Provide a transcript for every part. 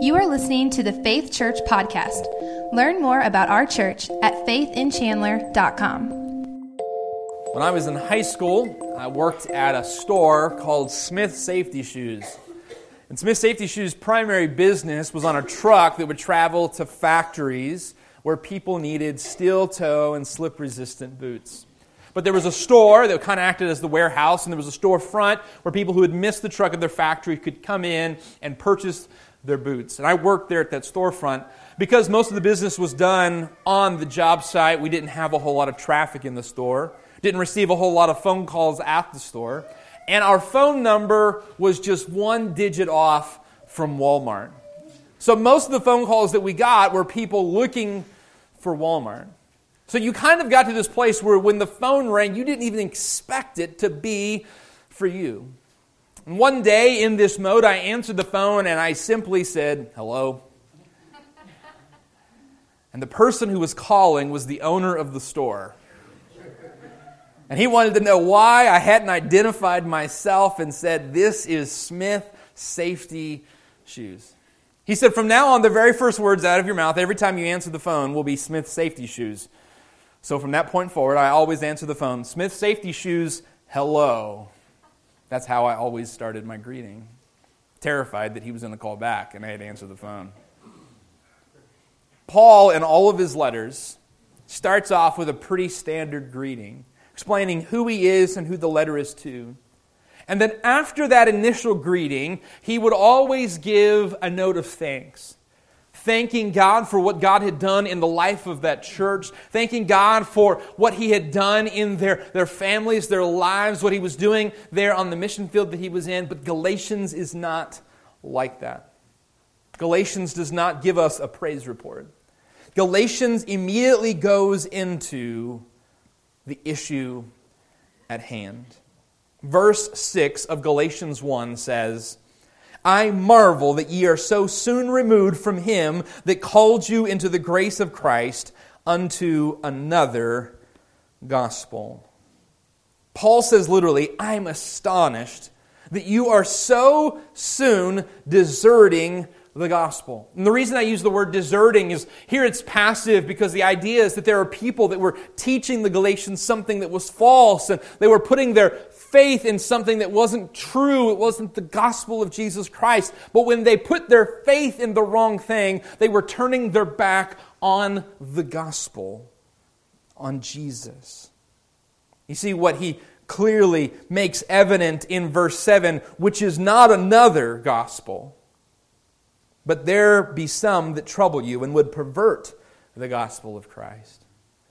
You are listening to the Faith Church Podcast. Learn more about our church at faithinchandler.com. When I was in high school, I worked at a store called Smith Safety Shoes. And Smith Safety Shoes' primary business was on a truck that would travel to factories where people needed steel toe and slip resistant boots. But there was a store that kind of acted as the warehouse, and there was a store front where people who had missed the truck at their factory could come in and purchase their boots. And I worked there at that storefront. Because most of the business was done on the job site, we didn't have a whole lot of traffic in the store, didn't receive a whole lot of phone calls at the store. And our phone number was just one digit off from Walmart. So most of the phone calls that we got were people looking for Walmart. So you kind of got to this place where when the phone rang, you didn't even expect it to be for you. One day in this mode, I answered the phone and I simply said, Hello. And the person who was calling was the owner of the store. And he wanted to know why I hadn't identified myself and said, This is Smith Safety Shoes. He said, From now on, the very first words out of your mouth every time you answer the phone will be Smith Safety Shoes. So from that point forward, I always answer the phone Smith Safety Shoes, hello. That's how I always started my greeting. Terrified that he was going to call back and I had to answer the phone. Paul, in all of his letters, starts off with a pretty standard greeting, explaining who he is and who the letter is to. And then after that initial greeting, he would always give a note of thanks thanking God for what God had done in the life of that church, thanking God for what He had done in their, their families, their lives, what He was doing there on the mission field that He was in. But Galatians is not like that. Galatians does not give us a praise report. Galatians immediately goes into the issue at hand. Verse 6 of Galatians 1 says, I marvel that ye are so soon removed from him that called you into the grace of Christ unto another gospel. Paul says literally, I'm astonished that you are so soon deserting the gospel. And the reason I use the word deserting is here it's passive because the idea is that there are people that were teaching the Galatians something that was false and they were putting their faith in something that wasn't true. It wasn't the gospel of Jesus Christ. But when they put their faith in the wrong thing, they were turning their back on the gospel, on Jesus. You see what he clearly makes evident in verse 7, which is not another gospel. But there be some that trouble you and would pervert the gospel of Christ.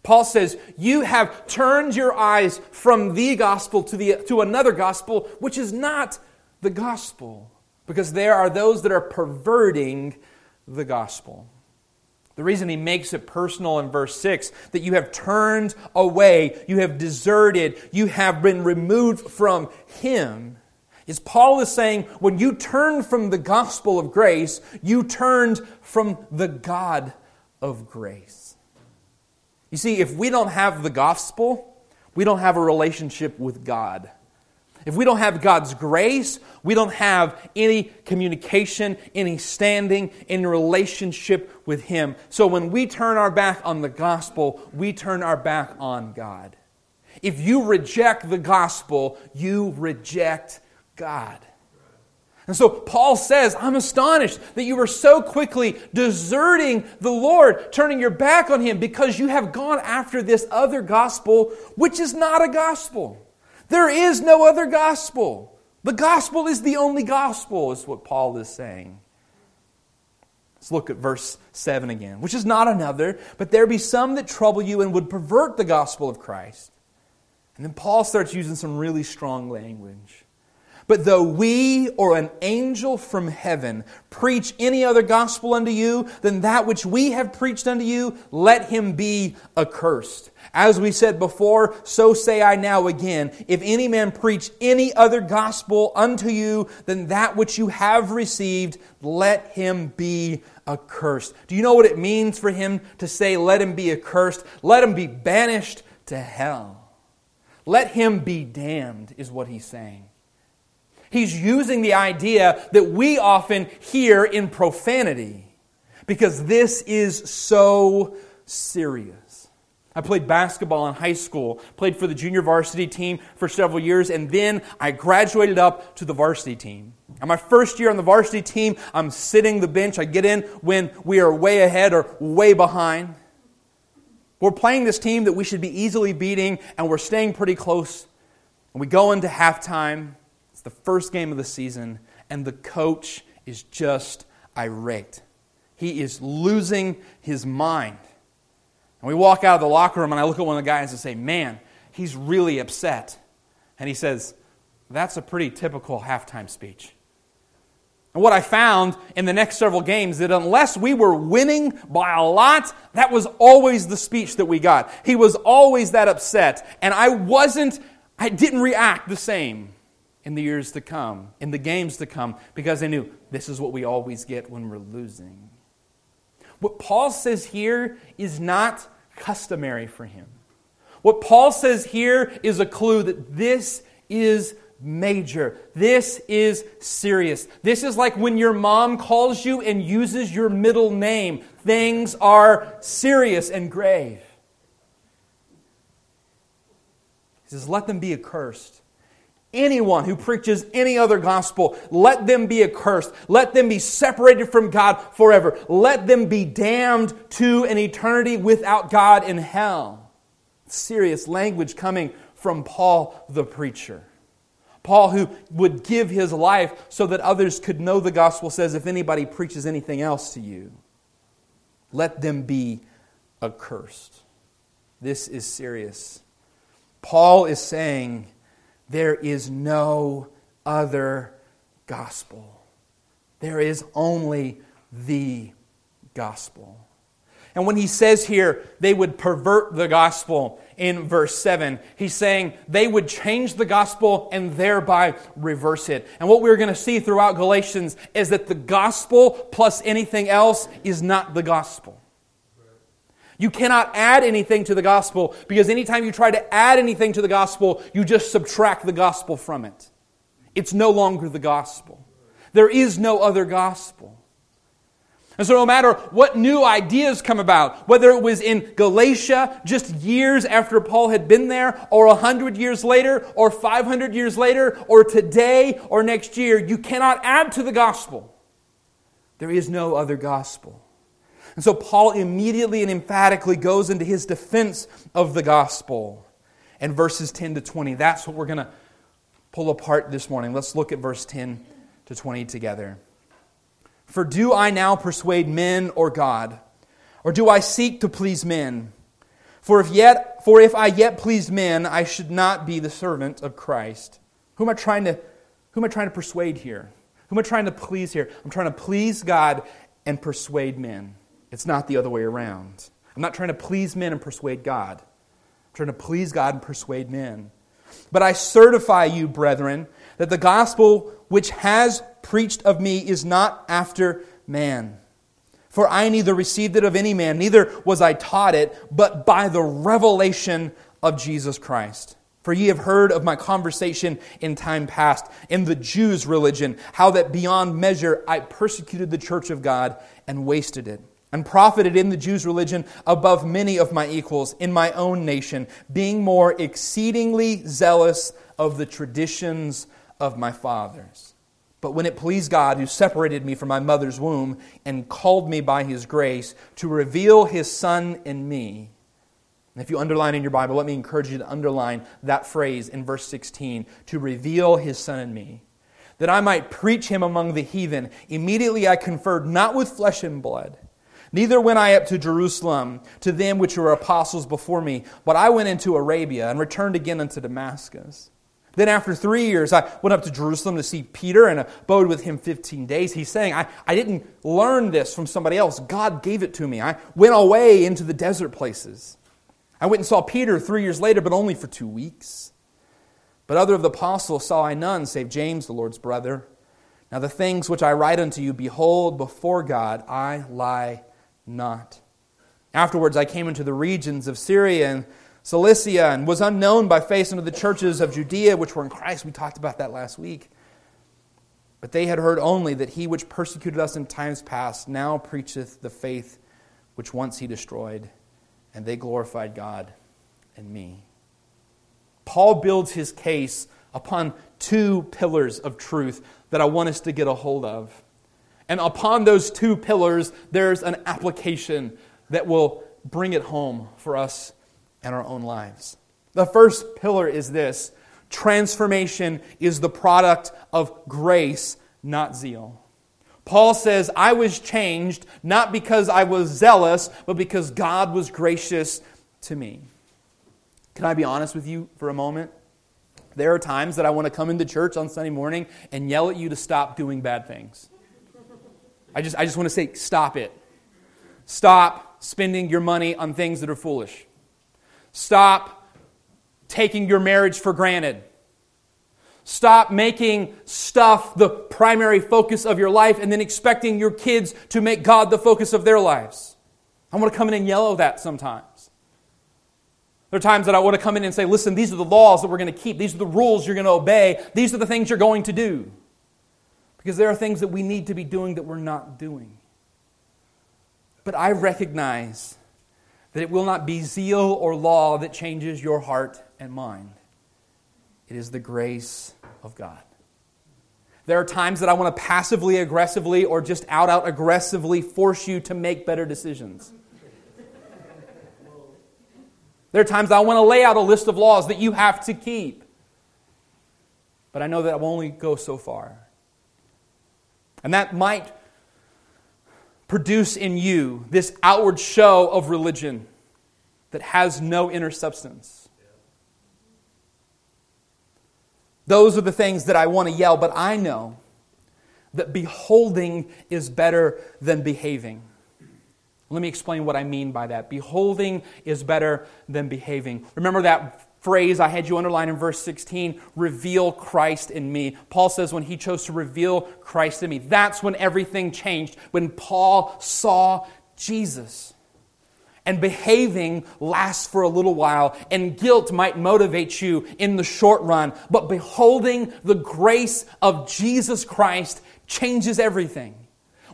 Paul says, You have turned your eyes from the gospel to, the, to another gospel, which is not the gospel, because there are those that are perverting the gospel. The reason he makes it personal in verse 6 that you have turned away, you have deserted, you have been removed from him is Paul is saying when you turn from the gospel of grace, you turned from the God of grace. You see, if we don't have the gospel, we don't have a relationship with God. If we don't have God's grace, we don't have any communication, any standing, any relationship with Him. So when we turn our back on the gospel, we turn our back on God. If you reject the gospel, you reject God. And so Paul says, I'm astonished that you are so quickly deserting the Lord, turning your back on him because you have gone after this other gospel, which is not a gospel. There is no other gospel. The gospel is the only gospel, is what Paul is saying. Let's look at verse 7 again, which is not another, but there be some that trouble you and would pervert the gospel of Christ. And then Paul starts using some really strong language. But though we or an angel from heaven preach any other gospel unto you than that which we have preached unto you, let him be accursed. As we said before, so say I now again. If any man preach any other gospel unto you than that which you have received, let him be accursed. Do you know what it means for him to say, let him be accursed? Let him be banished to hell. Let him be damned, is what he's saying. He's using the idea that we often hear in profanity because this is so serious. I played basketball in high school, played for the junior varsity team for several years, and then I graduated up to the varsity team. On my first year on the varsity team, I'm sitting the bench. I get in when we are way ahead or way behind. We're playing this team that we should be easily beating, and we're staying pretty close. And we go into halftime. The first game of the season, and the coach is just irate. He is losing his mind. And we walk out of the locker room, and I look at one of the guys and say, Man, he's really upset. And he says, That's a pretty typical halftime speech. And what I found in the next several games that unless we were winning by a lot, that was always the speech that we got. He was always that upset. And I wasn't, I didn't react the same in the years to come, in the games to come, because they knew this is what we always get when we're losing. What Paul says here is not customary for him. What Paul says here is a clue that this is major. This is serious. This is like when your mom calls you and uses your middle name. Things are serious and grave. He says, Let them be accursed. Anyone who preaches any other gospel, let them be accursed. Let them be separated from God forever. Let them be damned to an eternity without God in hell. Serious language coming from Paul the preacher. Paul, who would give his life so that others could know the gospel, says, If anybody preaches anything else to you, let them be accursed. This is serious. Paul is saying, there is no other gospel. There is only the gospel. And when he says here they would pervert the gospel in verse 7, he's saying they would change the gospel and thereby reverse it. And what we're going to see throughout Galatians is that the gospel plus anything else is not the gospel. You cannot add anything to the gospel because anytime you try to add anything to the gospel, you just subtract the gospel from it. It's no longer the gospel. There is no other gospel. And so, no matter what new ideas come about, whether it was in Galatia just years after Paul had been there, or a hundred years later, or 500 years later, or today, or next year, you cannot add to the gospel. There is no other gospel. And so Paul immediately and emphatically goes into his defense of the gospel. And verses 10 to 20, that's what we're going to pull apart this morning. Let's look at verse 10 to 20 together. For do I now persuade men or God? Or do I seek to please men? For if yet for if I yet please men, I should not be the servant of Christ. Who am I trying to who am I trying to persuade here? Who am I trying to please here? I'm trying to please God and persuade men. It's not the other way around. I'm not trying to please men and persuade God. I'm trying to please God and persuade men. But I certify you, brethren, that the gospel which has preached of me is not after man. For I neither received it of any man, neither was I taught it, but by the revelation of Jesus Christ. For ye have heard of my conversation in time past in the Jews' religion, how that beyond measure I persecuted the church of God and wasted it and profited in the Jews' religion above many of my equals in my own nation, being more exceedingly zealous of the traditions of my fathers. But when it pleased God, who separated me from my mother's womb and called me by his grace to reveal his Son in me, and if you underline in your Bible, let me encourage you to underline that phrase in verse 16 to reveal his Son in me, that I might preach him among the heathen. Immediately I conferred not with flesh and blood Neither went I up to Jerusalem to them which were apostles before me, but I went into Arabia and returned again unto Damascus. Then after three years, I went up to Jerusalem to see Peter and abode with him 15 days. He's saying, I, I didn't learn this from somebody else. God gave it to me. I went away into the desert places. I went and saw Peter three years later, but only for two weeks. But other of the apostles saw I none, save James, the Lord's brother. Now the things which I write unto you, behold, before God I lie not. Afterwards, I came into the regions of Syria and Cilicia and was unknown by face unto the churches of Judea which were in Christ. We talked about that last week. But they had heard only that he which persecuted us in times past now preacheth the faith which once he destroyed, and they glorified God and me. Paul builds his case upon two pillars of truth that I want us to get a hold of. And upon those two pillars, there's an application that will bring it home for us and our own lives. The first pillar is this transformation is the product of grace, not zeal. Paul says, I was changed not because I was zealous, but because God was gracious to me. Can I be honest with you for a moment? There are times that I want to come into church on Sunday morning and yell at you to stop doing bad things. I just, I just want to say, stop it. Stop spending your money on things that are foolish. Stop taking your marriage for granted. Stop making stuff the primary focus of your life and then expecting your kids to make God the focus of their lives. I want to come in and yell at that sometimes. There are times that I want to come in and say, listen, these are the laws that we're going to keep. These are the rules you're going to obey. These are the things you're going to do. Because there are things that we need to be doing that we're not doing. But I recognize that it will not be zeal or law that changes your heart and mind. It is the grace of God. There are times that I want to passively aggressively or just out out aggressively force you to make better decisions. There are times I want to lay out a list of laws that you have to keep. But I know that I will only go so far. And that might produce in you this outward show of religion that has no inner substance. Those are the things that I want to yell, but I know that beholding is better than behaving. Let me explain what I mean by that. Beholding is better than behaving. Remember that phrase I had you underline in verse 16 reveal Christ in me. Paul says when he chose to reveal Christ in me, that's when everything changed. When Paul saw Jesus. And behaving lasts for a little while, and guilt might motivate you in the short run. But beholding the grace of Jesus Christ changes everything.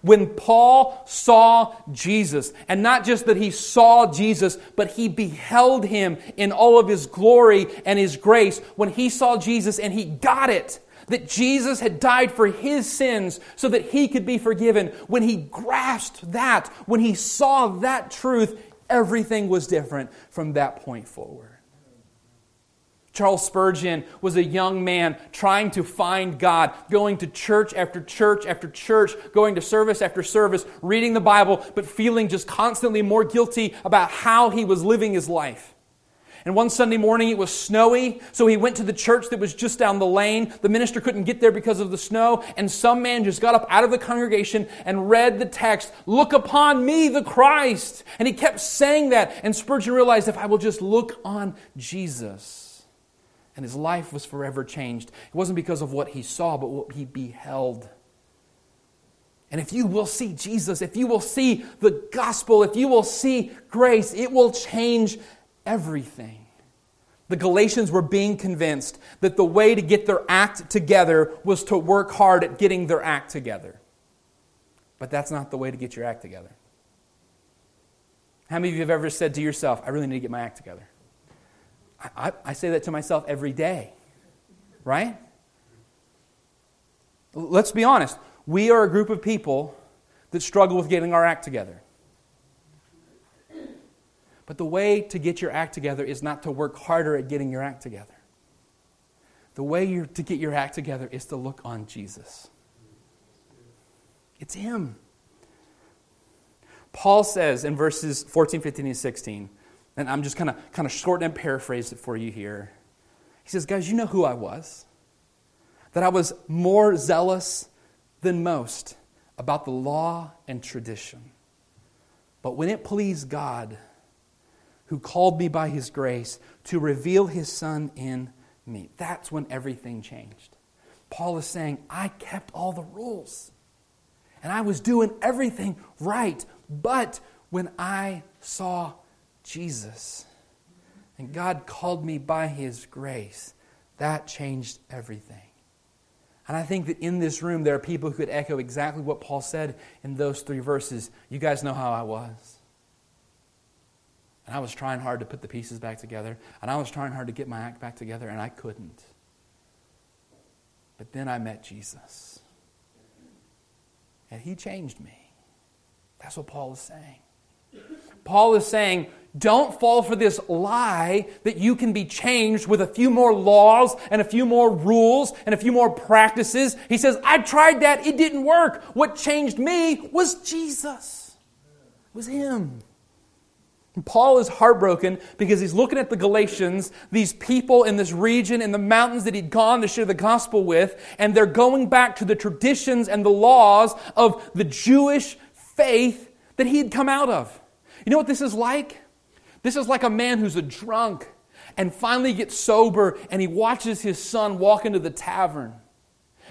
When Paul saw Jesus, and not just that he saw Jesus, but he beheld him in all of his glory and his grace, when he saw Jesus and he got it, that Jesus had died for his sins so that he could be forgiven, when he grasped that, when he saw that truth, everything was different from that point forward. Charles Spurgeon was a young man trying to find God, going to church after church after church, going to service after service, reading the Bible, but feeling just constantly more guilty about how he was living his life. And one Sunday morning it was snowy, so he went to the church that was just down the lane. The minister couldn't get there because of the snow, and some man just got up out of the congregation and read the text, Look upon me, the Christ. And he kept saying that, and Spurgeon realized if I will just look on Jesus and his life was forever changed. It wasn't because of what he saw, but what he beheld. And if you will see Jesus, if you will see the gospel, if you will see grace, it will change everything. The Galatians were being convinced that the way to get their act together was to work hard at getting their act together. But that's not the way to get your act together. How many of you have ever said to yourself, I really need to get my act together? I, I say that to myself every day, right? Let's be honest. We are a group of people that struggle with getting our act together. But the way to get your act together is not to work harder at getting your act together. The way to get your act together is to look on Jesus. It's Him. Paul says in verses 14, 15, and 16 and I'm just kind of kind of short and paraphrase it for you here. He says, Guys, you know who I was. That I was more zealous than most about the law and tradition. But when it pleased God, who called me by his grace to reveal his son in me, that's when everything changed. Paul is saying, I kept all the rules and I was doing everything right. But when I saw Jesus. And God called me by His grace. That changed everything. And I think that in this room, there are people who could echo exactly what Paul said in those three verses. You guys know how I was. And I was trying hard to put the pieces back together, and I was trying hard to get my act back together, and I couldn't. But then I met Jesus. And he changed me. That's what Paul is saying. Paul is saying, don't fall for this lie that you can be changed with a few more laws and a few more rules and a few more practices. He says, I tried that, it didn't work. What changed me was Jesus. It was Him. Paul is heartbroken because he's looking at the Galatians, these people in this region, in the mountains that he'd gone to share the gospel with, and they're going back to the traditions and the laws of the Jewish faith that he had come out of. You know what this is like? This is like a man who's a drunk and finally gets sober and he watches his son walk into the tavern.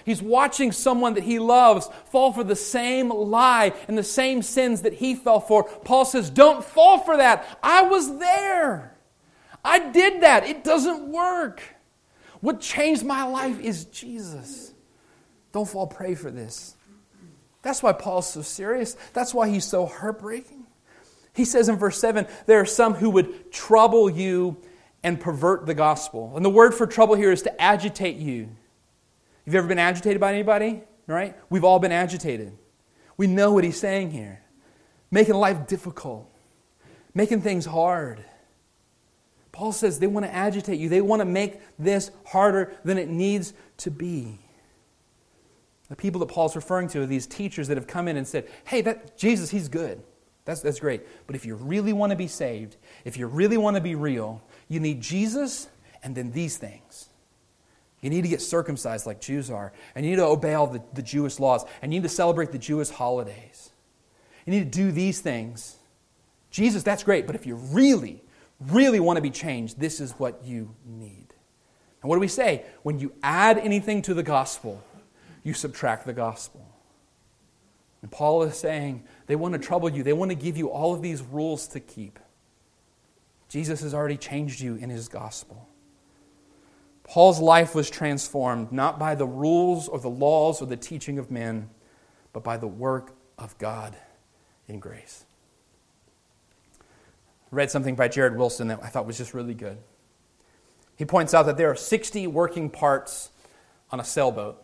He's watching someone that he loves fall for the same lie and the same sins that he fell for. Paul says, Don't fall for that. I was there. I did that. It doesn't work. What changed my life is Jesus. Don't fall prey for this. That's why Paul's so serious. That's why he's so heartbreaking. He says in verse 7 there are some who would trouble you and pervert the gospel. And the word for trouble here is to agitate you. Have you ever been agitated by anybody? Right? We've all been agitated. We know what he's saying here. Making life difficult, making things hard. Paul says they want to agitate you, they want to make this harder than it needs to be. The people that Paul's referring to are these teachers that have come in and said, Hey, that Jesus, he's good. That's, that's great. But if you really want to be saved, if you really want to be real, you need Jesus and then these things. You need to get circumcised like Jews are, and you need to obey all the, the Jewish laws, and you need to celebrate the Jewish holidays. You need to do these things. Jesus, that's great, but if you really, really want to be changed, this is what you need. And what do we say? When you add anything to the gospel, you subtract the gospel. And Paul is saying they want to trouble you, they want to give you all of these rules to keep. Jesus has already changed you in his gospel. Paul's life was transformed not by the rules or the laws or the teaching of men, but by the work of God in grace. I read something by Jared Wilson that I thought was just really good. He points out that there are 60 working parts on a sailboat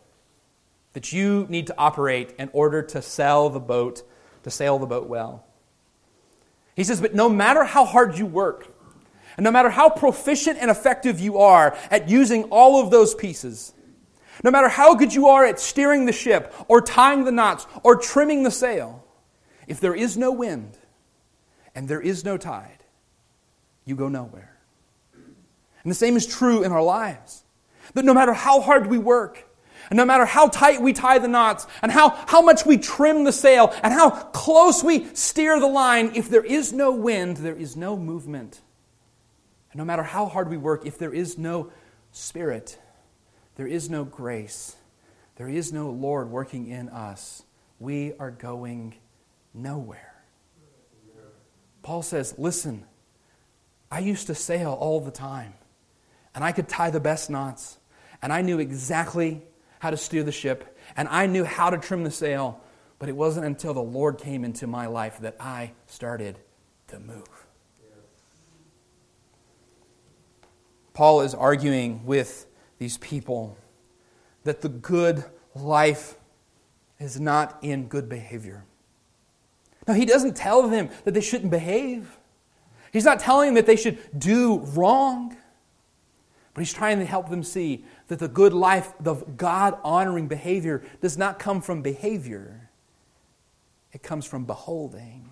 that you need to operate in order to sail the boat, to sail the boat well. He says, but no matter how hard you work, and no matter how proficient and effective you are at using all of those pieces, no matter how good you are at steering the ship, or tying the knots, or trimming the sail, if there is no wind and there is no tide, you go nowhere. And the same is true in our lives. That no matter how hard we work, and no matter how tight we tie the knots, and how, how much we trim the sail, and how close we steer the line, if there is no wind, there is no movement. And no matter how hard we work, if there is no Spirit, there is no grace, there is no Lord working in us, we are going nowhere. Paul says, Listen, I used to sail all the time, and I could tie the best knots, and I knew exactly how to steer the ship, and I knew how to trim the sail, but it wasn't until the Lord came into my life that I started to move. Paul is arguing with these people that the good life is not in good behavior. Now, he doesn't tell them that they shouldn't behave. He's not telling them that they should do wrong. But he's trying to help them see that the good life, the God honoring behavior, does not come from behavior, it comes from beholding.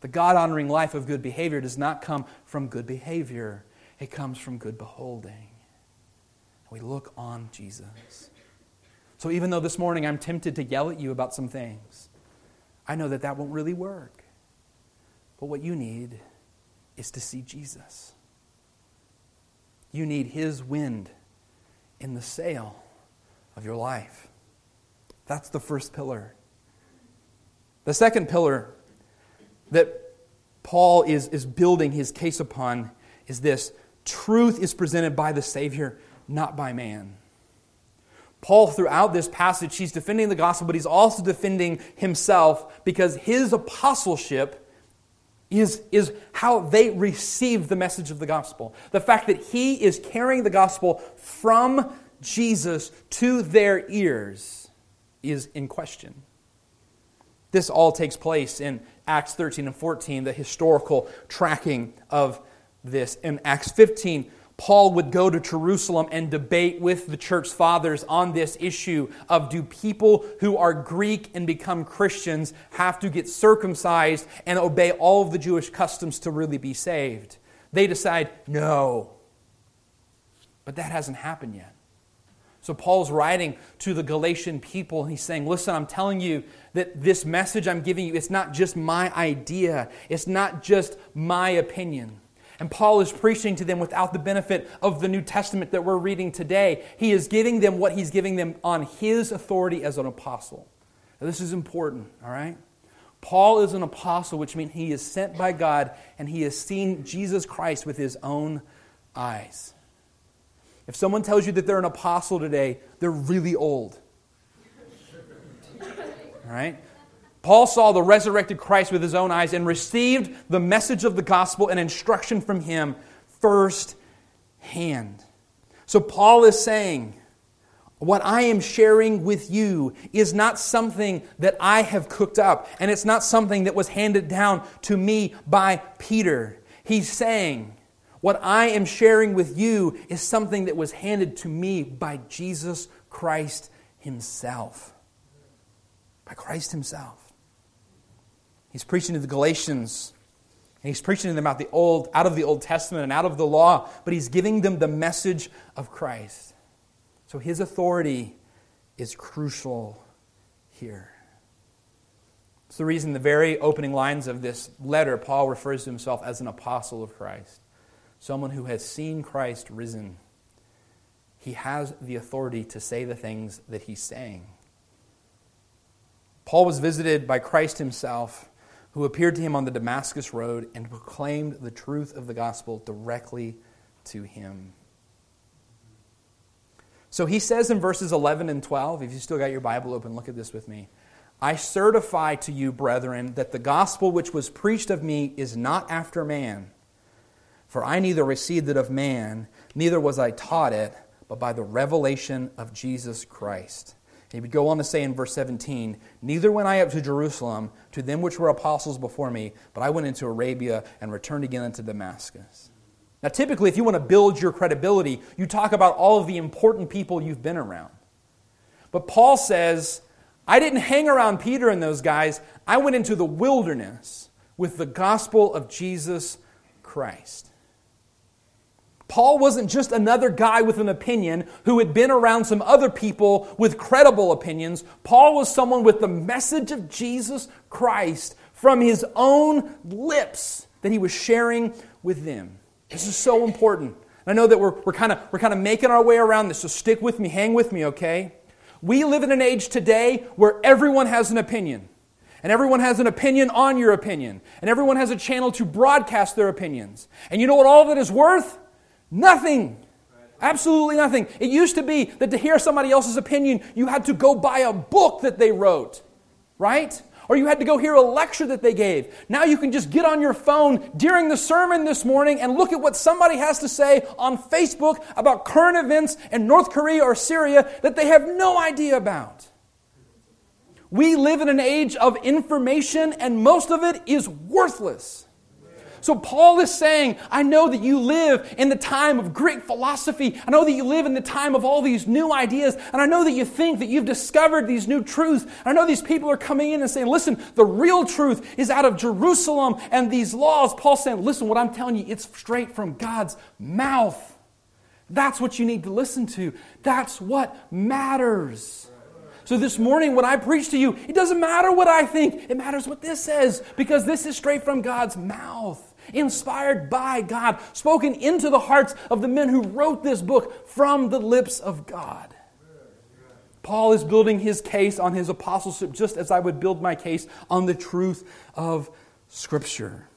The God honoring life of good behavior does not come from good behavior, it comes from good beholding. We look on Jesus. So even though this morning I'm tempted to yell at you about some things, I know that that won't really work. But what you need is to see Jesus. You need His wind in the sail of your life. That's the first pillar. The second pillar that Paul is, is building his case upon is this truth is presented by the Savior, not by man. Paul, throughout this passage, he's defending the gospel, but he's also defending himself because his apostleship is, is how they received the message of the gospel. The fact that he is carrying the gospel from Jesus to their ears is in question. This all takes place in Acts 13 and 14, the historical tracking of this. In Acts 15, Paul would go to Jerusalem and debate with the church fathers on this issue of do people who are Greek and become Christians have to get circumcised and obey all of the Jewish customs to really be saved? They decide no. But that hasn't happened yet. So Paul's writing to the Galatian people and he's saying, "Listen, I'm telling you that this message I'm giving you it's not just my idea. It's not just my opinion." And Paul is preaching to them without the benefit of the New Testament that we're reading today. He is giving them what he's giving them on his authority as an apostle. Now, this is important, all right? Paul is an apostle, which means he is sent by God and he has seen Jesus Christ with his own eyes. If someone tells you that they're an apostle today, they're really old. All right? Paul saw the resurrected Christ with his own eyes and received the message of the gospel and instruction from him firsthand. So Paul is saying, what I am sharing with you is not something that I have cooked up, and it's not something that was handed down to me by Peter. He's saying, What I am sharing with you is something that was handed to me by Jesus Christ Himself. By Christ Himself. He's preaching to the Galatians. And he's preaching to them about the old, out of the Old Testament and out of the law, but he's giving them the message of Christ. So his authority is crucial here. It's the reason the very opening lines of this letter, Paul refers to himself as an apostle of Christ, someone who has seen Christ risen. He has the authority to say the things that he's saying. Paul was visited by Christ himself who appeared to him on the Damascus road and proclaimed the truth of the gospel directly to him. So he says in verses 11 and 12, if you still got your Bible open, look at this with me. I certify to you, brethren, that the gospel which was preached of me is not after man. For I neither received it of man, neither was I taught it, but by the revelation of Jesus Christ. He would go on to say in verse 17, Neither went I up to Jerusalem to them which were apostles before me, but I went into Arabia and returned again unto Damascus. Now, typically, if you want to build your credibility, you talk about all of the important people you've been around. But Paul says, I didn't hang around Peter and those guys. I went into the wilderness with the gospel of Jesus Christ. Paul wasn't just another guy with an opinion who had been around some other people with credible opinions. Paul was someone with the message of Jesus Christ from his own lips that he was sharing with them. This is so important. I know that we're, we're kind of we're kind of making our way around this, so stick with me, hang with me, okay? We live in an age today where everyone has an opinion. And everyone has an opinion on your opinion. And everyone has a channel to broadcast their opinions. And you know what all it is worth? Nothing. Absolutely nothing. It used to be that to hear somebody else's opinion, you had to go buy a book that they wrote, right? Or you had to go hear a lecture that they gave. Now you can just get on your phone during the sermon this morning and look at what somebody has to say on Facebook about current events in North Korea or Syria that they have no idea about. We live in an age of information, and most of it is worthless. So Paul is saying, I know that you live in the time of Greek philosophy. I know that you live in the time of all these new ideas. And I know that you think that you've discovered these new truths. I know these people are coming in and saying, listen, the real truth is out of Jerusalem and these laws. Paul's saying, listen, what I'm telling you, it's straight from God's mouth. That's what you need to listen to. That's what matters. So this morning, when I preach to you, it doesn't matter what I think. It matters what this says because this is straight from God's mouth inspired by God, spoken into the hearts of the men who wrote this book from the lips of God. Paul is building his case on his apostleship just as I would build my case on the truth of Scripture.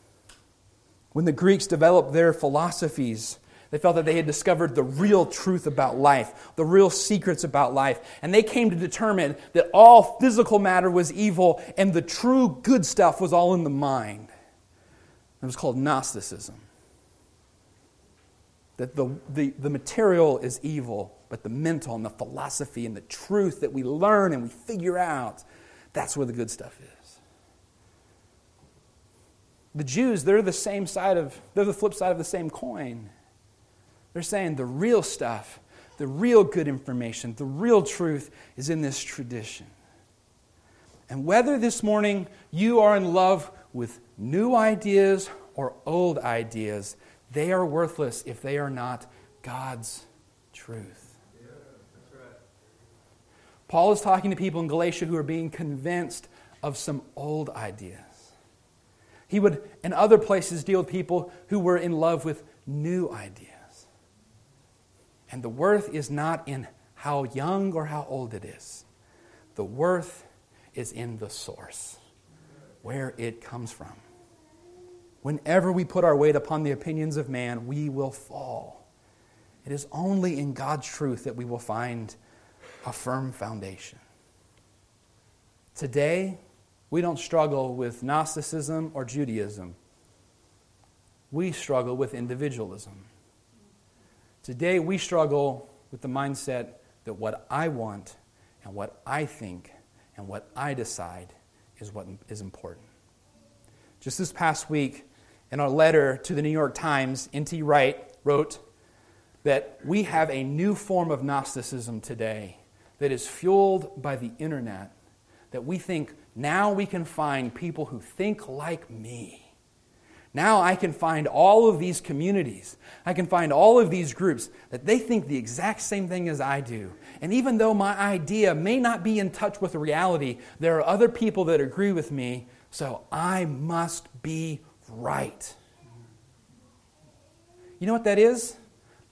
When the Greeks developed their philosophies, They felt that they had discovered the real truth about life, the real secrets about life. And they came to determine that all physical matter was evil and the true good stuff was all in the mind. It was called Gnosticism. That the, the, the material is evil, but the mental and the philosophy and the truth that we learn and we figure out, that's where the good stuff is. The Jews, they're the same side of, they're the flip side of the same coin. They're saying the real stuff, the real good information, the real truth is in this tradition. And whether this morning you are in love with new ideas or old ideas, they are worthless if they are not God's truth. Paul is talking to people in Galatia who are being convinced of some old ideas. He would, in other places, deal with people who were in love with new ideas. And the worth is not in how young or how old it is, the worth is in the source, where it comes from. Whenever we put our weight upon the opinions of man, we will fall. It is only in God's truth that we will find a firm foundation. Today, we don't struggle with Gnosticism or Judaism. We struggle with individualism. Today, we struggle with the mindset that what I want and what I think and what I decide is what is important. Just this past week, in our letter to the New York Times, N.T. Wright wrote that we have a new form of Gnosticism today that is fueled by the internet, that we think now we can find people who think like me. Now I can find all of these communities. I can find all of these groups that they think the exact same thing as I do. And even though my idea may not be in touch with reality, there are other people that agree with me, so I must be right. You know what that is?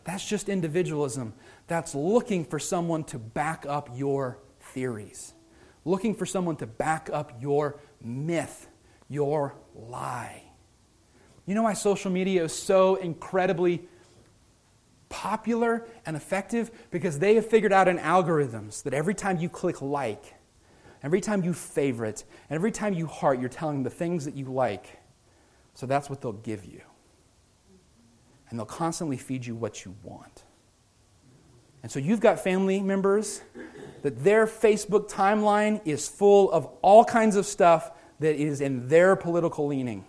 That's just individualism. That's looking for someone to back up your theories, looking for someone to back up your myth, your lie. You know why social media is so incredibly popular and effective? Because they have figured out in algorithms that every time you click like, every time you favorite, and every time you heart, you're telling the things that you like. So that's what they'll give you. And they'll constantly feed you what you want. And so you've got family members that their Facebook timeline is full of all kinds of stuff that is in their political leaning.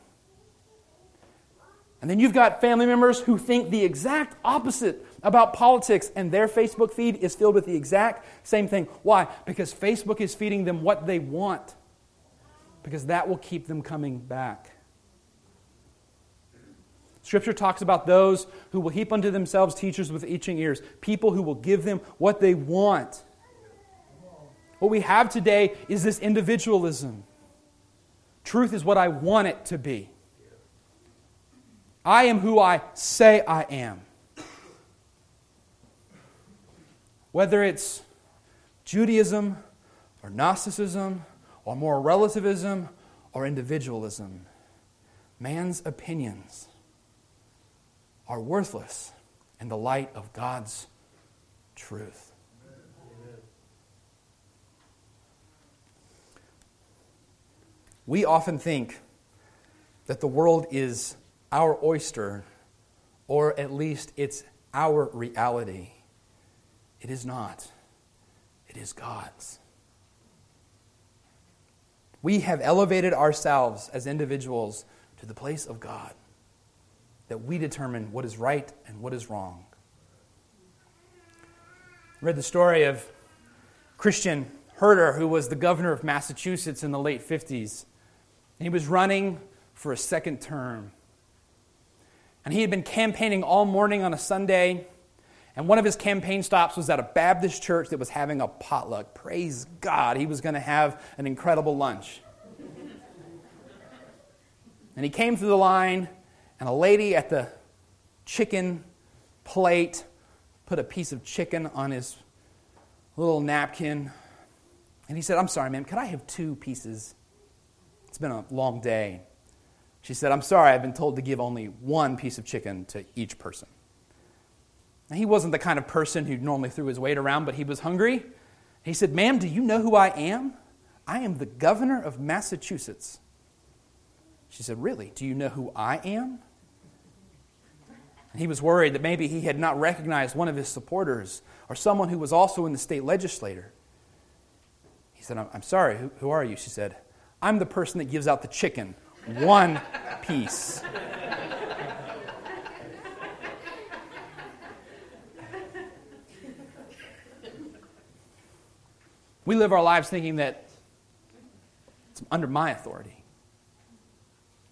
And then you've got family members who think the exact opposite about politics, and their Facebook feed is filled with the exact same thing. Why? Because Facebook is feeding them what they want, because that will keep them coming back. Scripture talks about those who will heap unto themselves teachers with itching ears, people who will give them what they want. What we have today is this individualism. Truth is what I want it to be. I am who I say I am. Whether it's Judaism or Gnosticism or more relativism or individualism, man's opinions are worthless in the light of God's truth. We often think that the world is our oyster, or at least it's our reality. It is not, it is God's. We have elevated ourselves as individuals to the place of God that we determine what is right and what is wrong. I read the story of Christian Herter, who was the governor of Massachusetts in the late 50s. And he was running for a second term. And he had been campaigning all morning on a Sunday. And one of his campaign stops was at a Baptist church that was having a potluck. Praise God, he was going to have an incredible lunch. and he came through the line, and a lady at the chicken plate put a piece of chicken on his little napkin. And he said, I'm sorry, ma'am, could I have two pieces? It's been a long day. She said, I'm sorry, I've been told to give only one piece of chicken to each person. He wasn't the kind of person who normally threw his weight around, but he was hungry. He said, Ma'am, do you know who I am? I am the governor of Massachusetts. She said, Really? Do you know who I am? And he was worried that maybe he had not recognized one of his supporters or someone who was also in the state legislature. He said, I'm sorry, who, who are you? She said, I'm the person that gives out the chicken, one piece. We live our lives thinking that it's under my authority.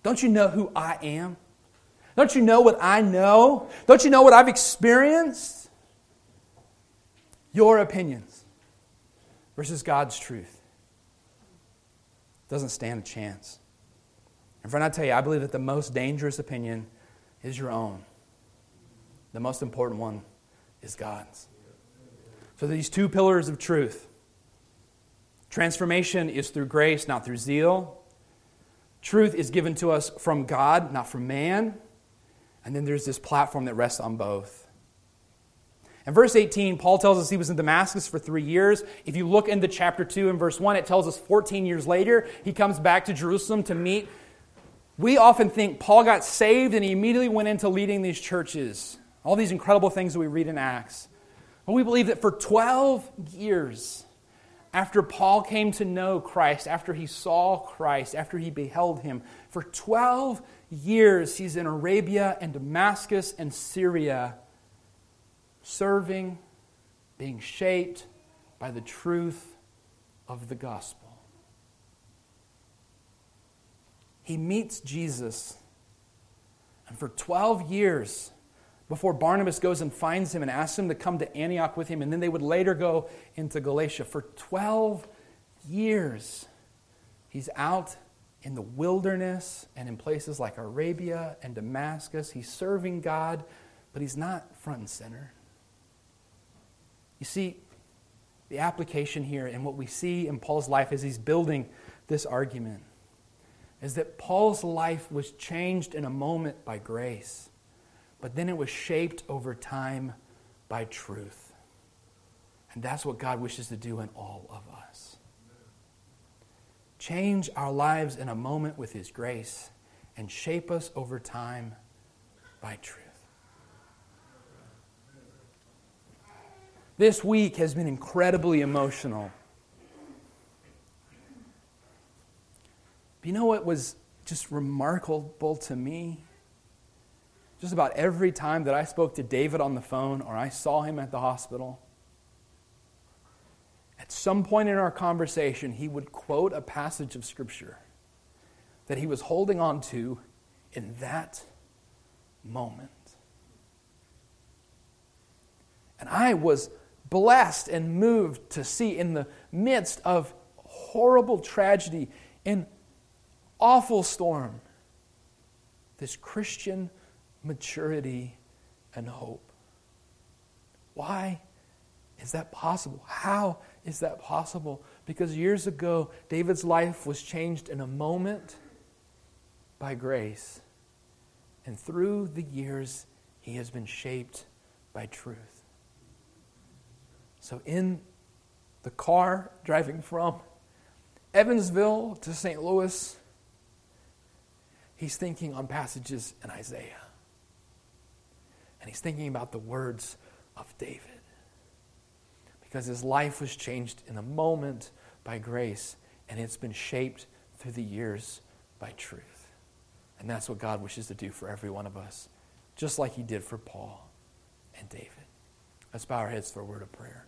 Don't you know who I am? Don't you know what I know? Don't you know what I've experienced? Your opinions versus God's truth doesn't stand a chance. And friend, I tell you, I believe that the most dangerous opinion is your own. The most important one is God's. So these two pillars of truth. Transformation is through grace, not through zeal. Truth is given to us from God, not from man. And then there's this platform that rests on both. In verse 18, Paul tells us he was in Damascus for three years. If you look into chapter 2 and verse 1, it tells us 14 years later, he comes back to Jerusalem to meet. We often think Paul got saved and he immediately went into leading these churches, all these incredible things that we read in Acts. But we believe that for 12 years, after Paul came to know Christ, after he saw Christ, after he beheld him, for 12 years he's in Arabia and Damascus and Syria, serving, being shaped by the truth of the gospel. He meets Jesus, and for 12 years, before Barnabas goes and finds him and asks him to come to Antioch with him, and then they would later go into Galatia. For 12 years, he's out in the wilderness and in places like Arabia and Damascus. He's serving God, but he's not front and center. You see, the application here and what we see in Paul's life as he's building this argument is that Paul's life was changed in a moment by grace, but then it was shaped over time by truth. And that's what God wishes to do in all of us change our lives in a moment with His grace, and shape us over time by truth. This week has been incredibly emotional. But you know what was just remarkable to me? Just about every time that I spoke to David on the phone or I saw him at the hospital, at some point in our conversation, he would quote a passage of Scripture that he was holding on to in that moment. And I was blessed and moved to see in the midst of horrible tragedy, in awful storm, this Christian maturity and hope. Why is that possible? How is that possible? Because years ago, David's life was changed in a moment by grace. And through the years, he has been shaped by truth. So, in the car driving from Evansville to St. Louis, he's thinking on passages in Isaiah. And he's thinking about the words of David because his life was changed in a moment by grace, and it's been shaped through the years by truth. And that's what God wishes to do for every one of us, just like he did for Paul and David. Let's bow our heads for a word of prayer.